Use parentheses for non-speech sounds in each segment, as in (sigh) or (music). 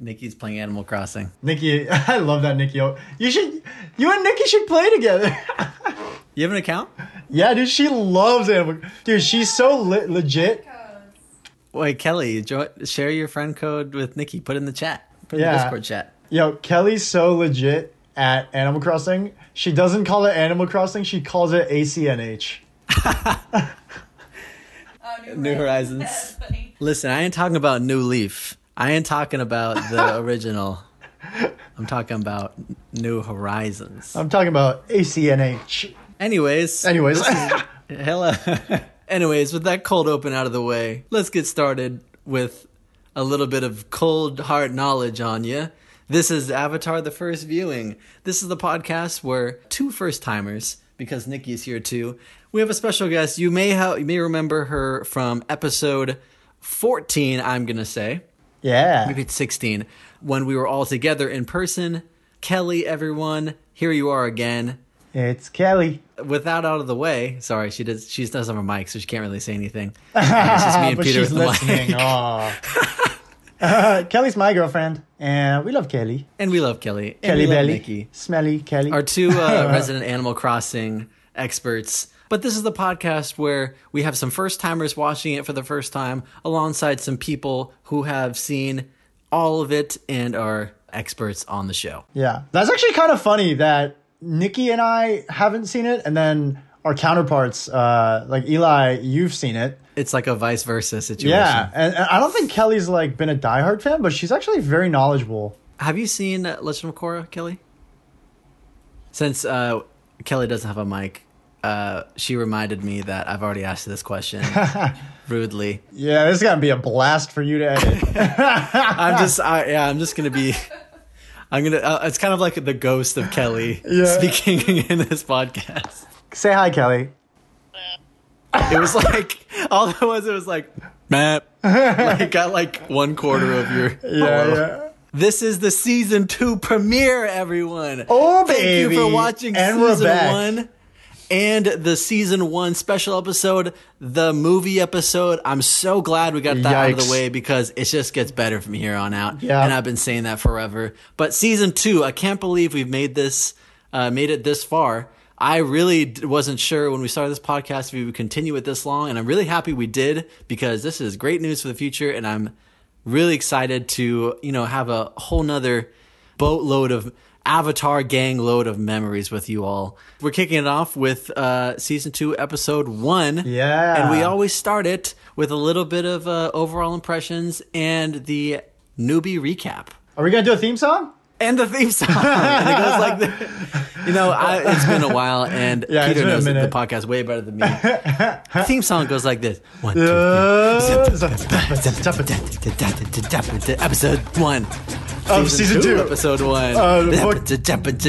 Nikki's playing Animal Crossing. Nikki, (laughs) I love that Nikki. You should, you and Nikki should play together. (laughs) You have an account? yeah, dude, she loves Animal. Dude, she's so le- legit. Wait, Kelly, jo- share your friend code with Nikki. Put it in the chat. Put it in Yeah. the Discord chat. Yo, Kelly's so legit at Animal Crossing. She doesn't call it Animal Crossing. She calls it ACNH. (laughs) Oh, New Horizons. That's funny. Listen, I ain't talking about New Leaf. I ain't talking about the (laughs) original. I'm talking about New Horizons. I'm talking about ACNH. Anyways. Anyways, (laughs) Hello. (laughs) Anyways, with that cold open out of the way, let's get started with a little bit of cold hard knowledge on you. This is Avatar the First Viewing. This is the podcast where two first timers, because Nikki is here too, we have a special guest. You may ha- you may remember her from episode 14, I'm going to say. Yeah. Maybe it's 16. When we were all together in person. Kelly, everyone, here you are again It's Kelly. with that out of the way, sorry, she does she doesn't have a mic, so she can't really say anything. (laughs) Uh, it's just me and but Peter she's with the listening. mic. (laughs) Uh, Kelly's my girlfriend, and we love Kelly. And we love Kelly. Kelly Belly. Nikki. Smelly Kelly. Our two uh, (laughs) resident Animal Crossing experts. But this is the podcast where we have some first timers watching it for the first time, alongside some people who have seen all of it and are experts on the show. Yeah, that's actually kind of funny that Nikki and I haven't seen it, and then our counterparts, uh, like Eli, you've seen it. It's like a vice versa situation. Yeah, and, and I don't think Kelly's like been a diehard fan, but she's actually very knowledgeable. Have you seen Legend of Korra, Kelly? Since uh, Kelly doesn't have a mic, uh, she reminded me that I've already asked this question (laughs) rudely. Yeah, this is gonna be a blast for you to edit. (laughs) I'm just, I, yeah, I'm just gonna be. I'm gonna. Uh, it's kind of like the ghost of Kelly Yeah. speaking (laughs) in this podcast. Say hi, Kelly. It was like all it was. It was like, map. Like got like one quarter of your. Yeah, yeah. This is the season two premiere, everyone. Oh, Thank you for watching And season one and the season one special episode, the movie episode. I'm so glad we got that out of the way because it just gets better from here on out. Yeah. And I've been saying that forever. But season two, I can't believe we've made this, uh, made it this far. I really wasn't sure when we started this podcast if we would continue it this long, and I'm really happy we did because this is great news for the future, and I'm really excited to you know have a whole nother boatload of avatar gang load of memories with you all we're kicking it off with uh season two episode one Yeah. and we always start it with a little bit of uh, overall impressions and the newbie recap Are we gonna do a theme song? And the theme song. (laughs) And it goes like this. you know I, it's been a while and Yeah, peter knows the podcast way better than me. The theme song goes like this. One two three. Episode one. Of season two. episode one. Uh, book-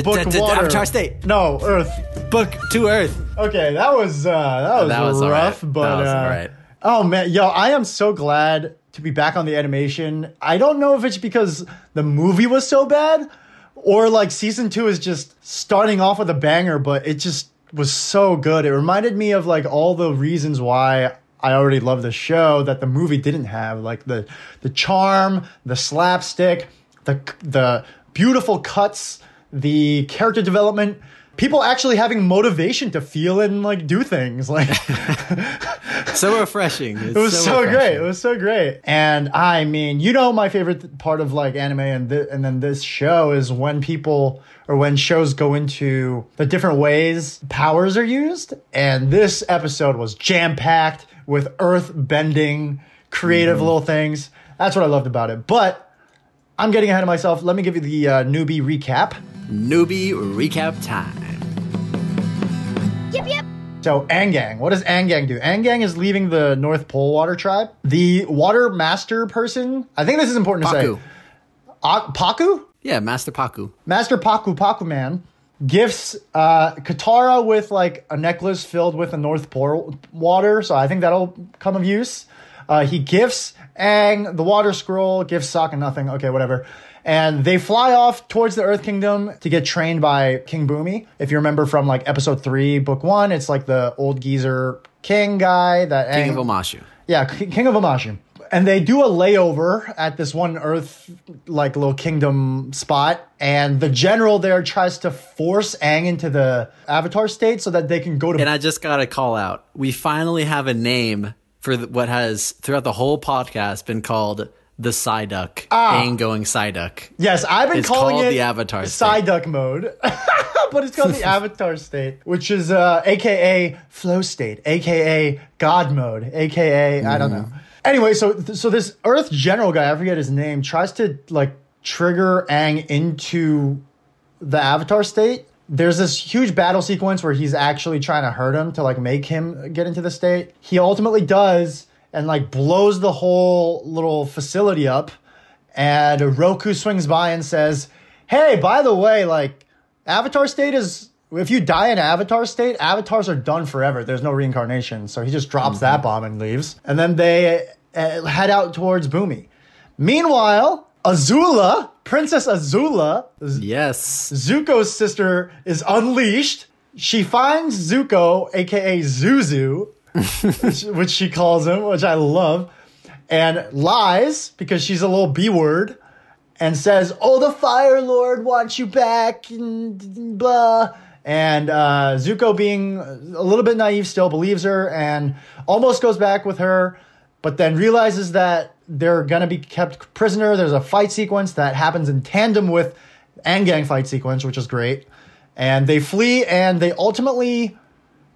Book avatar state. No, Earth. book to earth. Okay, that was uh, that was, That was rough, right. but That was uh, all right. oh man, yo, I am so glad to be back on the animation. I don't know if it's because the movie was so bad, or like season two is just starting off with a banger, but it just was so good. It reminded me of like all the reasons why I already love the show that the movie didn't have, like the the charm, the slapstick, the the beautiful cuts, the character development. People actually having motivation to feel and like do things like (laughs) (laughs) so refreshing it was so, great. It was so great. And I mean, you know, my favorite part of like anime and th- and then this show is when people or when shows go into the different ways powers are used. And this episode was jam packed with earth bending, creative little things. That's what I loved about it. But I'm getting ahead of myself. Let me give you the uh, newbie recap. newbie recap time Yep, yep. So Aang Gang, what does Aang Gang do? Aang Gang is leaving the North Pole Water Tribe. The water master person, I think this is important to Pakku. say. Ah, Pakku? yeah master pakku Master Pakku Pakku Man gifts uh, Katara with like a necklace filled with the North Pole water. So I think that'll come of use. Uh, he gifts Aang the water scroll, gives Sokka nothing. Okay, whatever. And they fly off towards the Earth Kingdom to get trained by King Bumi. If you remember from like episode three, book one, it's like the old geezer king guy that king Aang, of omashu yeah, King of Amashu. and they do a layover at this one Earth like little kingdom spot, and the general there tries to force Aang into the Avatar state so that they can go to. And I just got to call out. We finally have a name for what has throughout the whole podcast been called the Psyduck, ah. Aang going Psyduck. Yes, I've been calling called it the Avatar Psyduck mode. (laughs) but it's called the (laughs) Avatar state, which is uh, AKA flow state, AKA God mode, AKA mm. I don't know. Anyway, so so this Earth General guy, I forget his name, tries to like trigger Aang into the Avatar state. There's this huge battle sequence where he's actually trying to hurt him to like make him get into the state. He ultimately does and like blows the whole little facility up. And Roku swings by and says, "Hey, by the way, like Avatar state is if you die in Avatar state, avatars are done forever. There's no reincarnation. So he just drops mm-hmm. that bomb and leaves. And then they uh, head out towards Bumi. Meanwhile, Azula, Princess Azula, yes, Zuko's sister, is unleashed. She finds Zuko, aka Zuzu, (laughs) which, she calls him, which I love, and lies because she's a little B word and says, "Oh, the Fire Lord wants you back," and blah. And uh, Zuko, being a little bit naive, still believes her and almost goes back with her, but then realizes that they're gonna be kept prisoner. There's a fight sequence that happens in tandem with Aang Gang fight sequence, which is great. And they flee, and they ultimately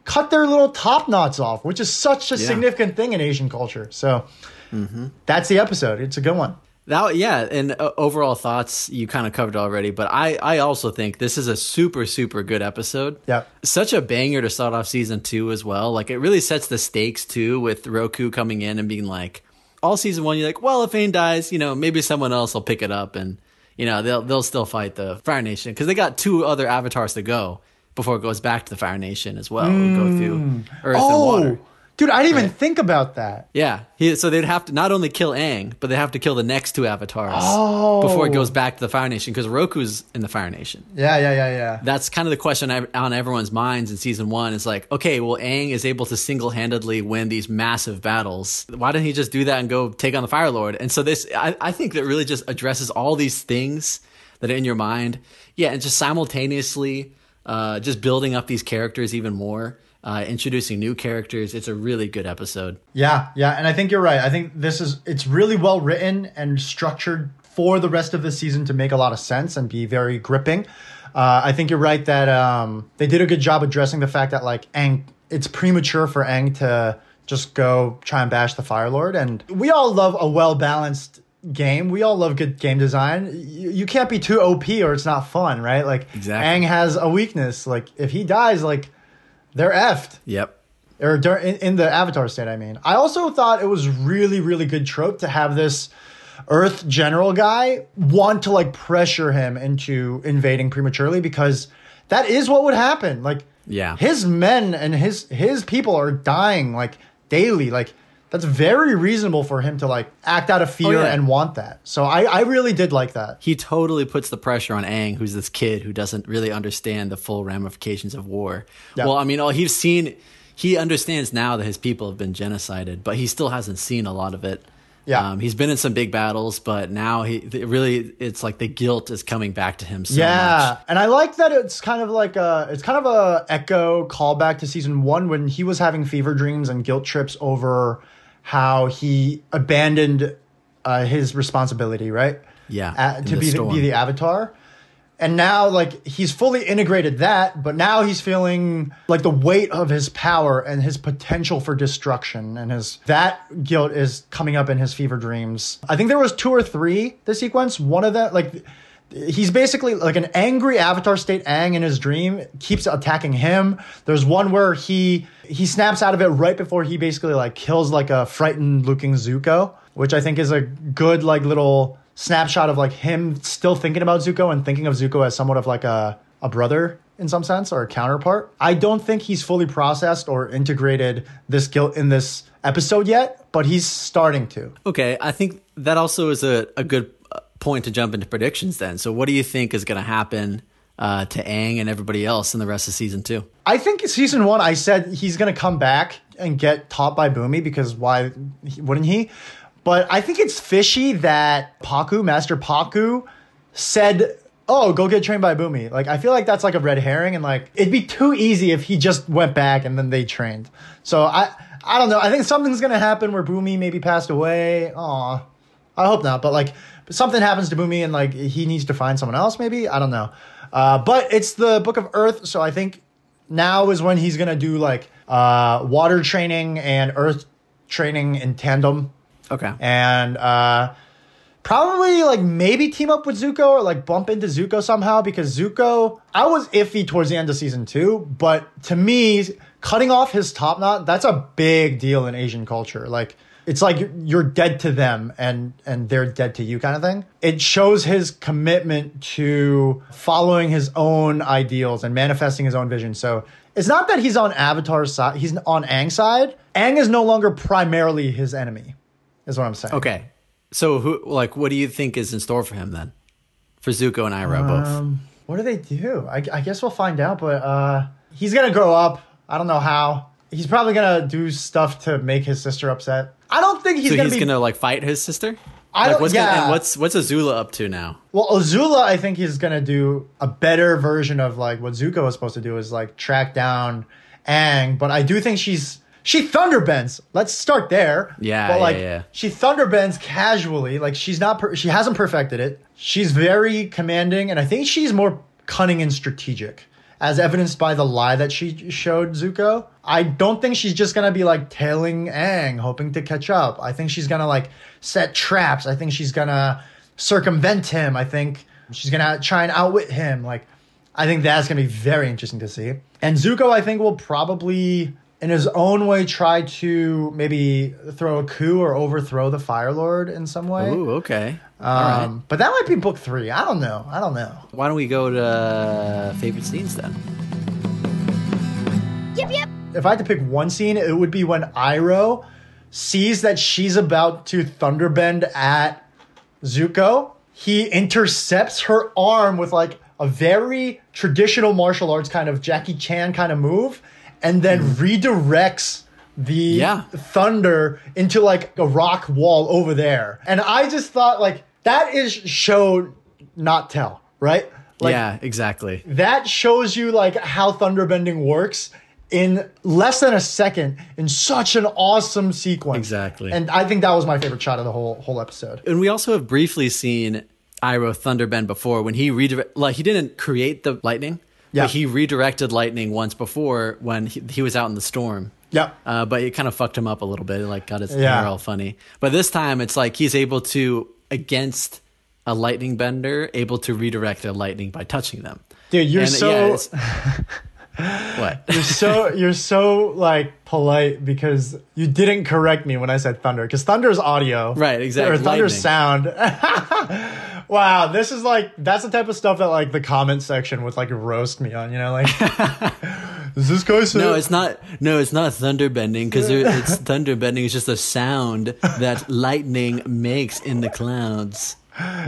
cut their little top knots off, which is such a yeah. significant thing in Asian culture. So mm-hmm. that's the episode. It's a good one. That yeah, and uh, overall thoughts you kind of covered already, but I I also think this is a super super good episode. Yeah, such a banger to start off season two as well. Like it really sets the stakes too with Roku coming in and being like, all season one you're like, well if Aang dies, you know maybe someone else will pick it up and you know they'll they'll still fight the Fire Nation because they got two other avatars to go before it goes back to the Fire Nation as well. Mm. Go through mm. Earth oh. and water. Dude, I didn't right. even think about that. Yeah, he, so they'd have to not only kill Aang, but they have to kill the next two avatars oh. before it goes back to the Fire Nation because Roku's in the Fire Nation. Yeah, yeah, yeah, yeah. That's kind of the question on everyone's minds in season one. Is like, okay, well, Aang is able to single handedly win these massive battles. Why didn't he just do that and go take on the Fire Lord? And so this, I, I think that really just addresses all these things that are in your mind. Yeah, and just simultaneously, uh, just building up these characters even more uh, introducing new characters. It's a really good episode. Yeah, yeah, and I think you're right. I think this is it's really well written and structured for the rest of the season to make a lot of sense and be very gripping. Uh, I think you're right that um, they did a good job addressing the fact that like Aang, it's premature for Aang to just go try and bash the Fire Lord, and we all love a well balanced game. We all love good game design. You, you, can't be too OP or it's not fun, right? Like exactly. Aang has a weakness. Like if he dies, like they're effed. Yep. Or in, in the Avatar state, I mean. I also thought it was really, really good trope to have this Earth general guy want to like pressure him into invading prematurely because that is what would happen. Like, yeah, his men and his his people are dying like daily. Like, that's very reasonable for him to like act out of fear oh, yeah. and want that. So I, I really did like that. He totally puts the pressure on Aang, who's this kid who doesn't really understand the full ramifications of war. Yeah. Well, I mean, all he's seen, he understands now that his people have been genocided, but he still hasn't seen a lot of it. Yeah, um, he's been in some big battles, but now he really it's like the guilt is coming back to him. So yeah, much. and I like that it's kind of like a it's kind of a echo callback to season one when he was having fever dreams and guilt trips over how he abandoned uh, his responsibility, right? Yeah, At, to be the, be the avatar. And now, like, he's fully integrated that, but now he's feeling like the weight of his power and his potential for destruction. And his that guilt is coming up in his fever dreams. I think there was two or three the sequence. One of them, like, he's basically like an angry avatar state Aang in his dream keeps attacking him. There's one where he he snaps out of it right before he basically like kills like a frightened looking Zuko, which I think is a good like little snapshot of like him still thinking about Zuko and thinking of Zuko as somewhat of like a a brother in some sense or a counterpart. I don't think he's fully processed or integrated this guilt in this episode yet, but he's starting to. Okay, I think that also is a, a good point to jump into predictions then. So, what do you think is going to happen uh, to Aang and everybody else in the rest of season two? I think season one, I said he's going to come back and get taught by Bumi because why wouldn't he? But I think it's fishy that Pakku, Master Pakku, said, "Oh, go get trained by Bumi." Like I feel like that's like a red herring, and like it'd be too easy if he just went back and then they trained. So I, I don't know. I think something's gonna happen where Bumi maybe passed away. Aw, I hope not. But like something happens to Bumi and like he needs to find someone else. Maybe I don't know. Uh, but it's the Book of Earth, so I think now is when he's gonna do like uh, water training and earth training in tandem Okay. and uh, probably like maybe team up with Zuko or like bump into Zuko somehow because Zuko, I was iffy towards the end of season two, but to me, cutting off his top knot, that's a big deal in Asian culture. Like, it's like you're dead to them and and they're dead to you kind of thing. It shows his commitment to following his own ideals and manifesting his own vision. So it's not that he's on Avatar's side, he's on Aang's side. Aang is no longer primarily his enemy, is what I'm saying. Okay. So who like what do you think is in store for him then? For Zuko and Iroh both. Um, what do they do? I, I guess we'll find out, but uh, he's gonna grow up. I don't know how. He's probably gonna do stuff to make his sister upset. Think he's so gonna he's be. gonna like fight his sister? I like don't- what's gonna, yeah. and what's what's Azula up to now? Well, Azula, I think he's gonna do a better version of like what Zuko was supposed to do is like track down Aang, but I do think she's she thunderbends. Let's start there. Yeah, but like yeah, yeah. she thunderbends casually. Like she's not per- she hasn't perfected it. She's very commanding, and I think she's more cunning and strategic, as evidenced by the lie that she showed Zuko. I don't think she's just gonna be like tailing Aang, hoping to catch up. I think she's gonna like set traps. I think she's gonna circumvent him. I think she's gonna try and outwit him. Like, I think that's gonna be very interesting to see. And Zuko, I think, will probably, in his own way, try to maybe throw a coup or overthrow the Fire Lord in some way. Ooh, okay. Um, All right. But that might be book three. I don't know. I don't know. Why don't we go to uh, favorite scenes then? Yep, yep. If I had to pick one scene, it would be when Iroh sees that she's about to thunderbend at Zuko. He intercepts her arm with like a very traditional martial arts kind of Jackie Chan kind of move, and then redirects the Yeah. thunder into like a rock wall over there. And I just thought like that is show not tell, right? Like, yeah, exactly. that shows you like how thunderbending works in less than a second in such an awesome sequence. Exactly. And I think that was my favorite shot of the whole whole episode. And we also have briefly seen Iroh Thunderbend before when he redirect like he didn't create the lightning, Yeah. but he redirected lightning once before when he, he was out in the storm. Yep. Uh, but it kind of fucked him up a little bit. It like got his Yeah. hair all funny. But this time it's like he's able to against a lightning bender, able to redirect a lightning by touching them. Dude, you're And, so yeah, (laughs) what? (laughs) you're so you're so like polite because you didn't correct me when I said thunder because thunder is audio, Right, exactly. Or thunder Lightning. sound. (laughs) wow, this is like that's the type of stuff that like the comment section would like roast me on. You know, like (laughs) is this guy say No, it's not. No, it's not thunder bending because it's thunder bending is just a sound that lightning makes in the clouds.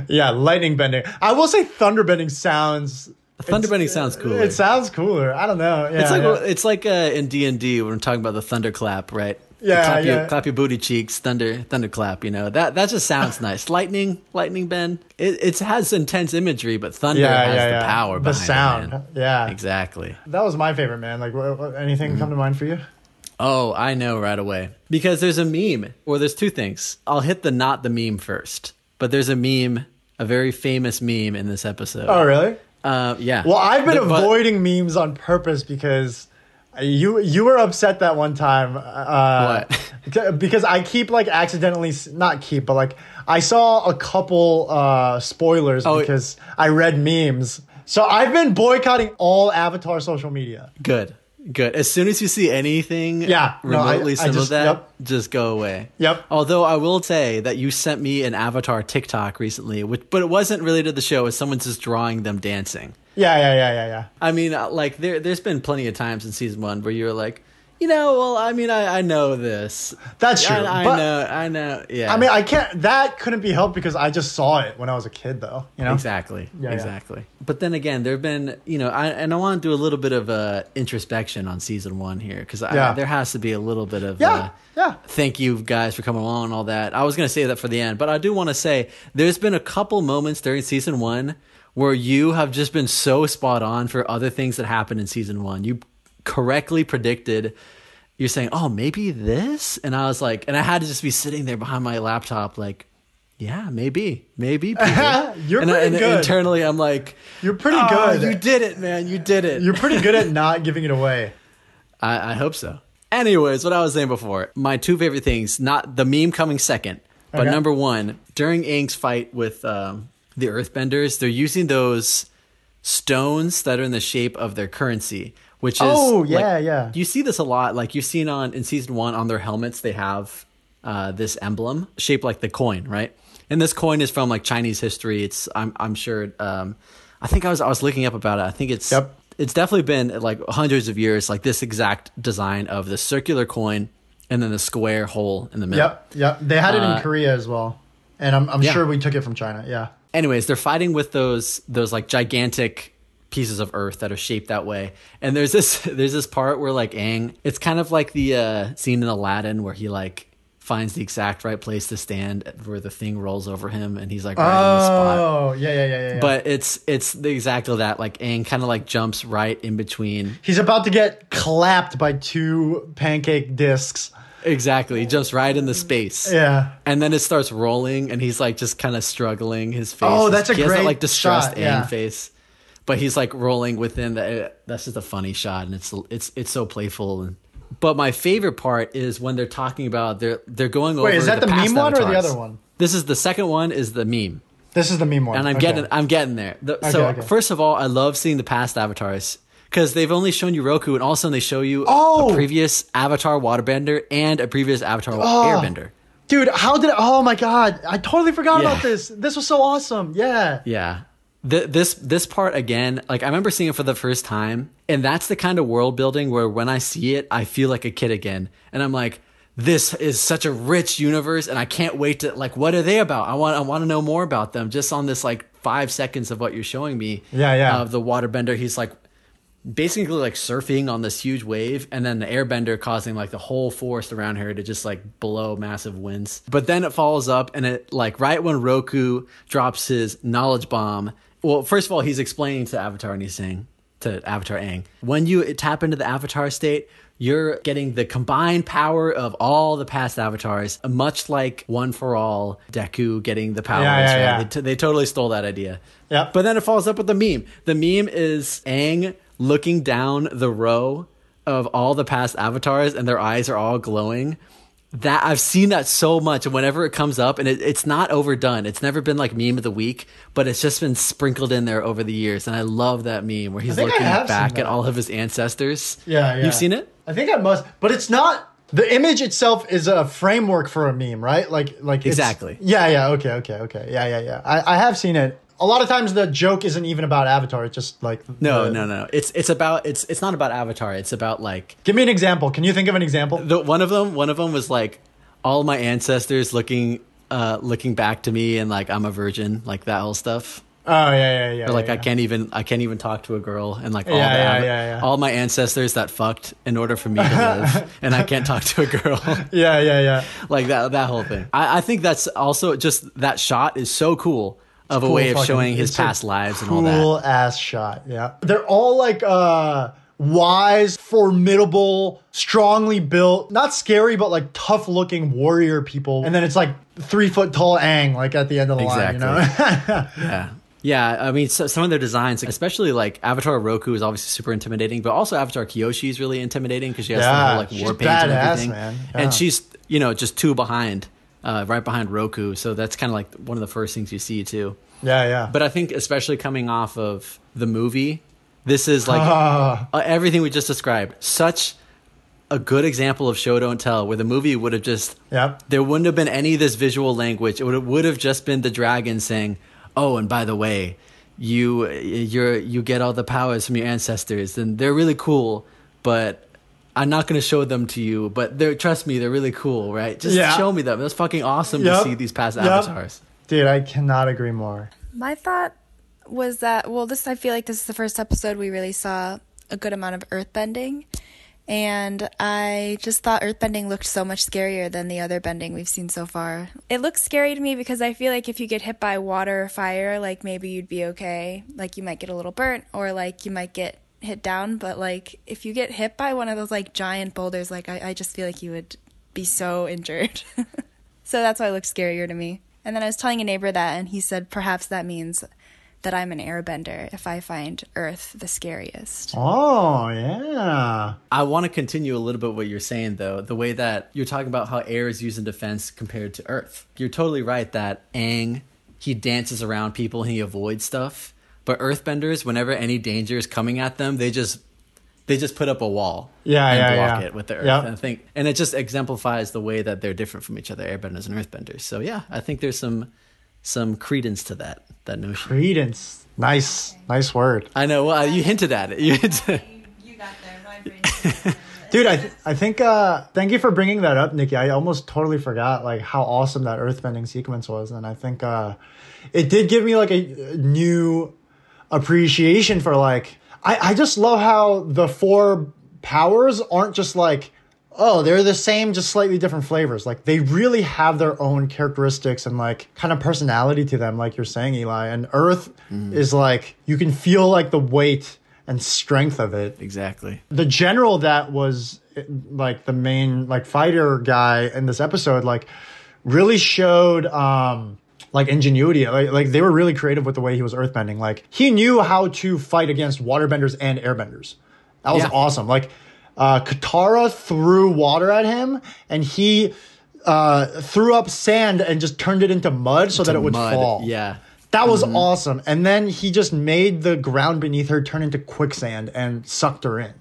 yeah, lightning bending. I will say thunder bending sounds. Thunder sounds cooler. It sounds cooler. I don't know. Yeah, It's like yeah. it's like uh, in D and D when we're talking about the thunderclap, right? Yeah, clap yeah. Your, clap your booty cheeks, thunder, thunderclap. You know that that just sounds nice. (laughs) Lightning, lightning Ben. It it has intense imagery, but thunder Yeah, has yeah, the power, The behind it, sound. man. Yeah. exactly. That was my favorite, man. Like, what, what- anything Mm-hmm. come to mind for you? Oh, I know right away because there's a meme, or there's two things. I'll hit the not the meme first, but there's a meme, a very famous meme in this episode. Oh, really? Uh, yeah. Well, I've been The- but- avoiding memes on purpose because you you were upset that one time. Uh, what? (laughs) Because I keep like accidentally not keep, but like I saw a couple uh, spoilers Oh, because I read memes. So I've been boycotting all Avatar social media. Good. Good. As soon as you see anything Yeah, no, I- remotely I similar just- to that, yep. just go away. Yep. Although I will say that you sent me an Avatar TikTok recently, which, but it wasn't related to the show. It's someone just drawing them dancing. Yeah, yeah, yeah, yeah, yeah. I mean, uh, like there, there's been plenty of times in season one where you're like, You know, well, I mean, I, I know this. That's true. I, I know, I know. Yeah. I mean, I can't. That couldn't be helped because I just saw it when I was a kid, though. You know. Exactly. Yeah, yeah. exactly. But then again, there have been, you know, I, and I want to do a little bit of uh, introspection on season one here because Yeah. there has to be a little bit of. Yeah. Uh, yeah. Thank you guys for coming along and all that. I was going to say that for the end, but I do want to say there's been a couple moments during season one where you have just been so spot on for other things that happened in season one. You correctly predicted. You're saying, "Oh, maybe this," and I was like, and I had to just be sitting there behind my laptop, like, "Yeah, maybe, (laughs) maybe." You're and, I- pretty and good. internally, I'm like, You're pretty "Oh, good. You did it, man. You did it." You're pretty good at not giving it away. (laughs) I, I hope so. Anyways, what I was saying before, my two favorite things, not the meme coming second, but Okay. number one, during Aang's fight with um, the Earthbenders, they're using those stones that are in the shape of their currency, which is Oh, like- yeah, yeah. You see this a lot, like you've seen on in season one on their helmets, they have uh, this emblem shaped like the coin, right? And this coin is from like Chinese history. It's I'm I'm sure. Um, I think I was I was looking up about it. I think it's Yep. it's definitely been like hundreds of years, like this exact design of the circular coin and then the square hole in the middle. Yep. Yep. They had it Uh, in Korea as well, and I'm I'm yeah. sure we took it from China. Yeah. Anyways, they're fighting with those those like gigantic pieces of earth that are shaped that way. And there's this (laughs) there's this part where like Aang, it's kind of like the uh, scene in Aladdin where he like finds the exact right place to stand where the thing rolls over him and he's like right in the spot. Oh, yeah, yeah, yeah, yeah. But it's it's the exactly that like Aang kind of like jumps right in between he's about to get clapped by two pancake discs. Exactly. He jumps right in the space. Yeah. And then it starts rolling and he's like just kind of struggling his face. Oh, that's a he has that, great like distressed shot, Aang yeah. face. But he's like rolling within the that's just a funny shot and it's it's it's so playful and but my favorite part is when they're talking about they're they're going over Wait, is that the, past meme one or the other one? This is the second one is the meme. This is the meme one. And I'm Okay. getting I'm getting there. The- so okay. first of all, I love seeing the past avatars because they've only shown you Roku, and all of a sudden they show you Oh! a previous Avatar Waterbender and a previous Avatar oh! Airbender. Dude, how did? Oh my god, I totally forgot Yeah. about this. This was so awesome. Yeah. Yeah. Th- this this part again, like I remember seeing it for the first time, and that's the kind of world building where when I see it, I feel like a kid again, and I'm like, this is such a rich universe, and I can't wait to like, what are they about? I want I want to know more about them. Just on this like five seconds of what you're showing me, Yeah, yeah. of the waterbender, he's like basically like surfing on this huge wave and then the airbender causing like the whole forest around her to just like blow massive winds but then it follows up and it like right when roku drops his knowledge bomb well first of all he's explaining to avatar and he's saying to avatar Aang, when you tap into the avatar state you're getting the combined power of all the past avatars much like one for all deku getting the powers Yeah, yeah, right? yeah. They, t- they totally stole that idea Yep. but then it follows up with the meme. The meme is Aang looking down the row of all the past avatars, and their eyes are all glowing. That I've seen that so much, and whenever it comes up, and it, it's not overdone. It's never been like meme of the week, but it's just been sprinkled in there over the years, and I love that meme where he's looking back at all of his ancestors. Yeah, yeah. You've seen it? I think I must, but it's not. The image itself is a framework for a meme, right? Like, like it's- Exactly. Yeah, yeah. Okay, okay, okay. Yeah, yeah, yeah. I, I have seen it. A lot of times the joke isn't even about Avatar. It's just like No, the- no, no. It's it's about it's it's not about Avatar. It's about like Give me an example. Can you think of an example? the one of them one of them was like all my ancestors looking uh looking back to me and like I'm a virgin like that whole stuff Oh yeah, yeah, yeah. or like yeah, I can't even I can't even talk to a girl and like all Yeah, the yeah, yeah, yeah. all my ancestors that fucked in order for me to live (laughs) and I can't talk to a girl (laughs) Yeah, yeah, yeah. like that that whole thing I, I think that's also just that shot is so cool of a way of showing his past lives and all that Cool ass shot. Yeah. They're all like uh wise, formidable, strongly built, not scary, but like tough looking warrior people. And then it's like three foot tall Aang, like at the end of the line, you know? (laughs) Yeah. Yeah, I mean, so, some of their designs, especially like Avatar Roku, is obviously super intimidating, but also Avatar Kyoshi is really intimidating because she has the whole like war paint and everything, man. Yeah. and she's you know just two behind, uh, right behind Roku, so that's kind of like one of the first things you see too. yeah, yeah. But I think especially coming off of the movie, this is like (laughs) uh, everything we just described. Such a good example of show don't tell, where the movie would have just Yep. there wouldn't have been any of this visual language. It would would have just been the dragon saying, "Oh, and by the way, you you're you get all the powers from your ancestors, and they're really cool, but I'm not going to show them to you, but they're trust me, they're really cool, right? Just Yeah. show me them. It's fucking awesome Yep. to see these past Yep. avatars. Dude, I cannot agree more. My thought was that well, this I feel like this is the first episode we really saw a good amount of earthbending. And I just thought earthbending looked so much scarier than the other bending we've seen so far. It looks scary to me because I feel like if you get hit by water or fire, like maybe you'd be okay. Like you might get a little burnt or like you might get hit down. But like if you get hit by one of those like giant boulders, like I, I just feel like you would be so injured. (laughs) so that's why it looked scarier to me. And then I was telling a neighbor that, and he said perhaps that means that I'm an airbender if I find Earth the scariest. Oh, yeah. I want to continue a little bit what you're saying though, the way that you're talking about how air is used in defense compared to earth. You're totally right that Aang, he dances around people and he avoids stuff. But earthbenders, whenever any danger is coming at them, they just they just put up a wall Yeah, and yeah, block yeah. it with the earth. Yep. And I think and it just exemplifies the way that they're different from each other, airbenders and earthbenders. So yeah, I think there's some some credence to that that notion. Credence. Nice. Nice word. I know. Well, you hinted at it. You hinted. You got there. My brain. (laughs) Dude, I, th- I think, uh, thank you for bringing that up, Nikki. I almost totally forgot, like, how awesome that earthbending sequence was. And I think, uh, it did give me, like, a, a new appreciation for, like, I, I just love how the four powers aren't just like, oh, they're the same, just slightly different flavors. Like, they really have their own characteristics and, like, kind of personality to them, like you're saying, Eli. And Earth is like, you can feel, like, the weight and strength of it exactly. the general that was like the main like fighter guy in this episode like really showed um like ingenuity like, like they were really creative with the way he was earthbending like he knew how to fight against waterbenders and airbenders that was Yeah. awesome like uh katara threw water at him and he uh threw up sand and just turned it into mud so that it would Mud. fall Yeah. that was awesome. And then he just made the ground beneath her turn into quicksand and sucked her in.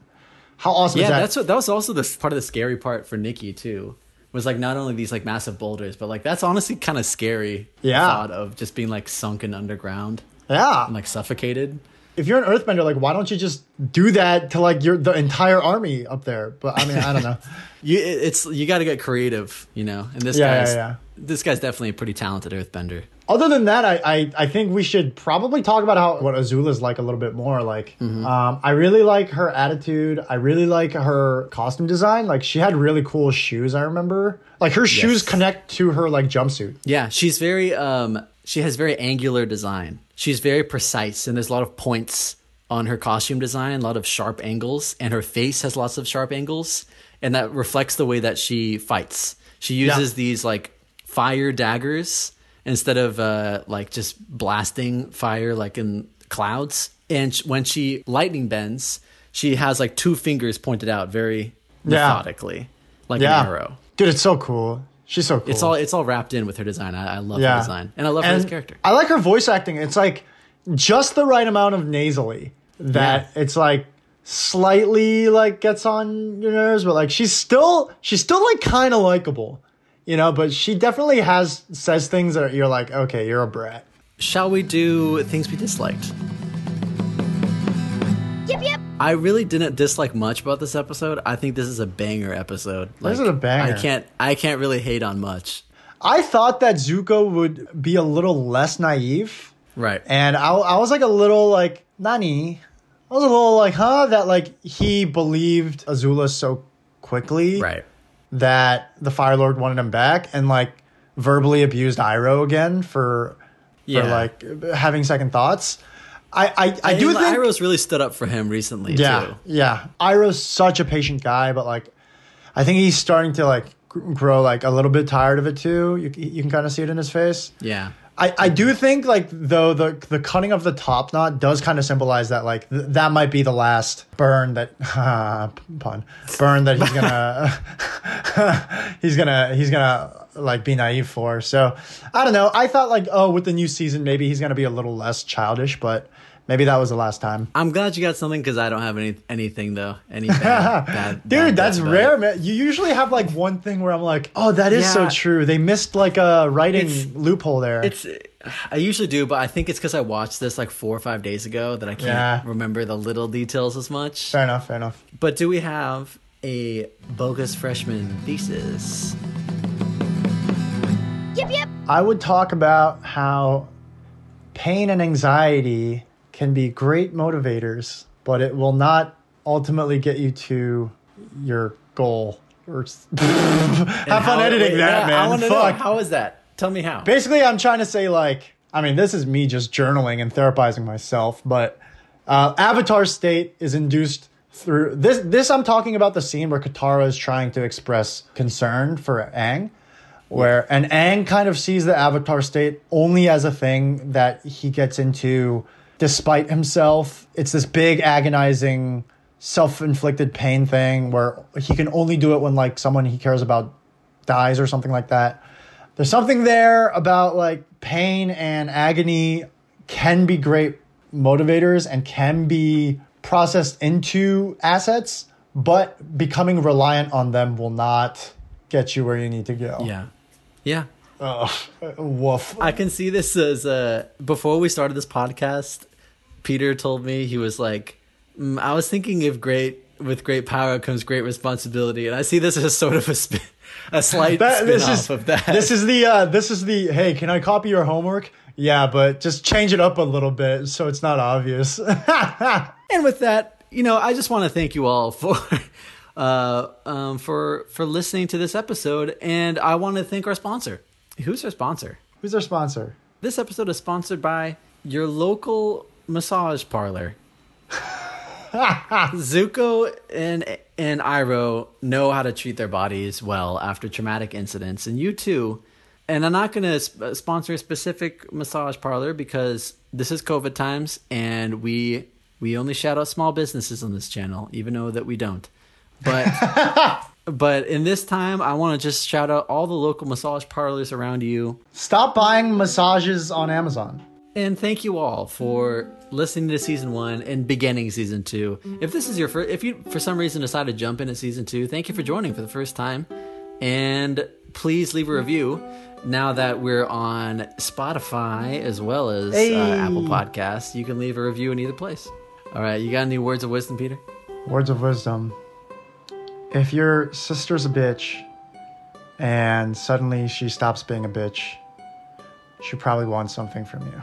How awesome Yeah, is that? that's what that was also the part of the scary part for Nikki too. Was like not only these like massive boulders, but like that's honestly kind of scary. Yeah. thought of just being like sunken underground yeah. and like suffocated. if you're an earthbender, like why don't you just do that to like your the entire army up there? But I mean, I don't know. (laughs) You it's you got to get creative, you know. And this Yeah, yeah, yeah. This guy's definitely a pretty talented earthbender. Other than that, I, I I think we should probably talk about how what Azula's like a little bit more. Like, Mm-hmm. um, I really like her attitude. I really like her costume design. Like, she had really cool shoes. I remember, like her shoes Yes. connect to her like jumpsuit. Yeah, she's very um she has very angular design. She's very precise and there's a lot of points on her costume design, a lot of sharp angles, and her face has lots of sharp angles, and that reflects the way that she fights. She uses Yeah. these like fire daggers instead of uh like just blasting fire like in clouds. And sh- when she lightning bends, she has like two fingers pointed out very Yeah. methodically, like Yeah, an arrow. dude, it's so cool. She's so cool. It's all it's all wrapped in with her design. I, I love Yeah. her design, and I love her character. I like her voice acting. It's like just the right amount of nasally that it's like slightly like gets on your nerves, but like she's still she's still like kind of likable, you know. But she definitely has says things that you're like, okay, you're a brat. Shall we do things we disliked? Yep, yep. I really didn't dislike much about this episode. I think this is a banger episode. This is a banger. I can't I can't really hate on much. I thought that Zuko would be a little less naive, Right. and I, I was like a little like nani. I was a little like, huh, that like he believed Azula so quickly. right. That the Fire Lord wanted him back and like verbally abused Iroh again for Yeah. for like having second thoughts. I I, I do And think Iroh's really stood up for him recently yeah too. yeah Iroh's such a patient guy, but like I think he's starting to like grow like a little bit tired of it too. You you can kind of see it in his face. Yeah. I, I do think like though the the cutting of the top knot does kind of symbolize that like th- that might be the last burn that (laughs) pun burn that he's gonna (laughs) he's gonna he's gonna like be naive for. So I don't know. I thought like oh with the new season maybe he's gonna be a little less childish, but maybe that was the last time. I'm glad you got something because I don't have any anything though. Any (laughs) bad, bad Dude, bad that's bits rare, it. man. You usually have like one thing where I'm like, oh, that is so true. They missed like a writing It's- loophole there. It's I usually do, but I think it's because I watched this like four or five days ago that I can't Yeah. remember the little details as much. fair enough, fair enough. But do we have a bogus freshman thesis. Yep, yep. I would talk about how pain and anxiety can be great motivators, but it will not ultimately get you to your goal. Or (laughs) have fun editing wait, that, yeah, man. I want to know Fuck. how is that? Tell me how. Basically, I'm trying to say like, I mean, this is me just journaling and therapizing myself, but uh, Avatar state is induced through this. This I'm talking about the scene where Katara is trying to express concern for Aang where and Aang kind of sees the Avatar state only as a thing that he gets into despite himself. It's this big agonizing self-inflicted pain thing where he can only do it when like someone he cares about dies or something like that. There's something there about like pain and agony can be great motivators and can be processed into assets, but becoming reliant on them will not get you where you need to go. Yeah. Yeah. Ugh, (laughs) woof. I can see this as uh before we started this podcast, Peter told me he was like, mm, I was thinking if great with great power comes great responsibility, and I see this as sort of a spin, a slight That- spin this off is of that. this is the uh, this is the hey, can I copy your homework? Yeah, but just change it up a little bit so it's not obvious. (laughs) and with that, you know, I just want to thank you all for. (laughs) Uh, um, for for listening to this episode, and I want to thank our sponsor. Who's our sponsor? Who's our sponsor? This episode is sponsored by your local massage parlor. (laughs) Zuko and and Iroh know how to treat their bodies well after traumatic incidents, and you too. And I'm not going to sp- sponsor a specific massage parlor because this is COVID times, and we we only shout out small businesses on this channel, even though that we don't. But (laughs) but in this time, I want to just shout out all the local massage parlors around you. Stop buying massages on Amazon. And thank you all for listening to season one and beginning season two. If this is your first, if you for some reason decide to jump in at season two, thank you for joining for the first time. And please leave a review now that we're on Spotify as well as Hey. uh, Apple Podcasts. You can leave a review in either place. All right, you got any words of wisdom, Peter? Words of wisdom. If your sister's a bitch and suddenly she stops being a bitch, she probably wants something from you.